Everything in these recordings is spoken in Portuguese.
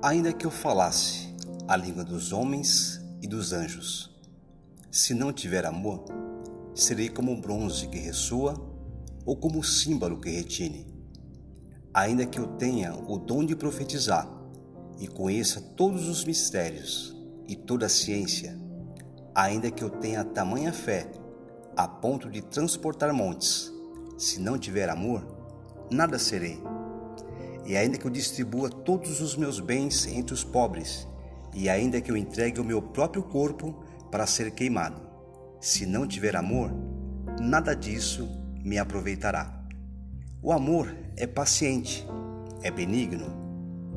Ainda que eu falasse a língua dos homens e dos anjos, se não tiver amor, serei como o bronze que ressoa ou como o símbolo que retine. Ainda que eu tenha o dom de profetizar e conheça todos os mistérios e toda a ciência, ainda que eu tenha tamanha fé a ponto de transportar montes, se não tiver amor, nada serei. E ainda que eu distribua todos os meus bens entre os pobres, e ainda que eu entregue o meu próprio corpo para ser queimado, se não tiver amor, nada disso me aproveitará. O amor é paciente, é benigno.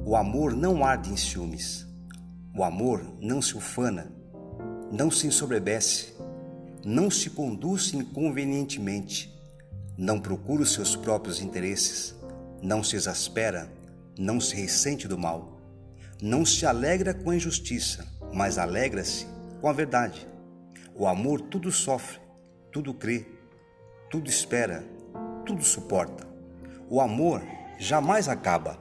O amor não arde em ciúmes. O amor não se ufana, não se ensoberbece, não se conduz inconvenientemente, não procura os seus próprios interesses não se exaspera, não se ressente do mal, não se alegra com a injustiça, mas alegra-se com a verdade. O amor tudo sofre, tudo crê, tudo espera, tudo suporta. O amor jamais acaba,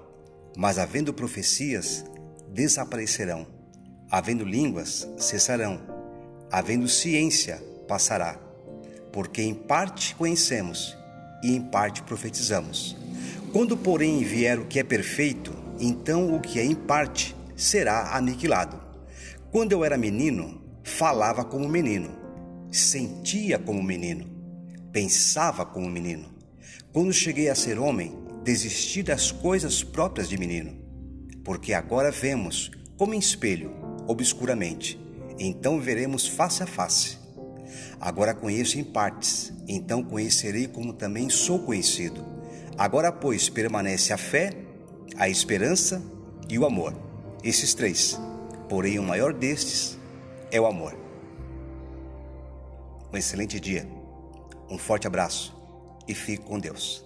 mas havendo profecias, desaparecerão. Havendo línguas, cessarão. Havendo ciência, passará. Porque em parte conhecemos e em parte profetizamos. Quando, porém, vier o que é perfeito, então o que é em parte será aniquilado. Quando eu era menino, falava como menino, sentia como menino, pensava como menino. Quando cheguei a ser homem, desisti das coisas próprias de menino, porque agora vemos como em espelho, obscuramente, então veremos face a face. Agora conheço em partes, então conhecerei como também sou conhecido. Agora, pois, permanece a fé, a esperança e o amor. Esses três. Porém, o maior destes é o amor. Um excelente dia, um forte abraço e fique com Deus.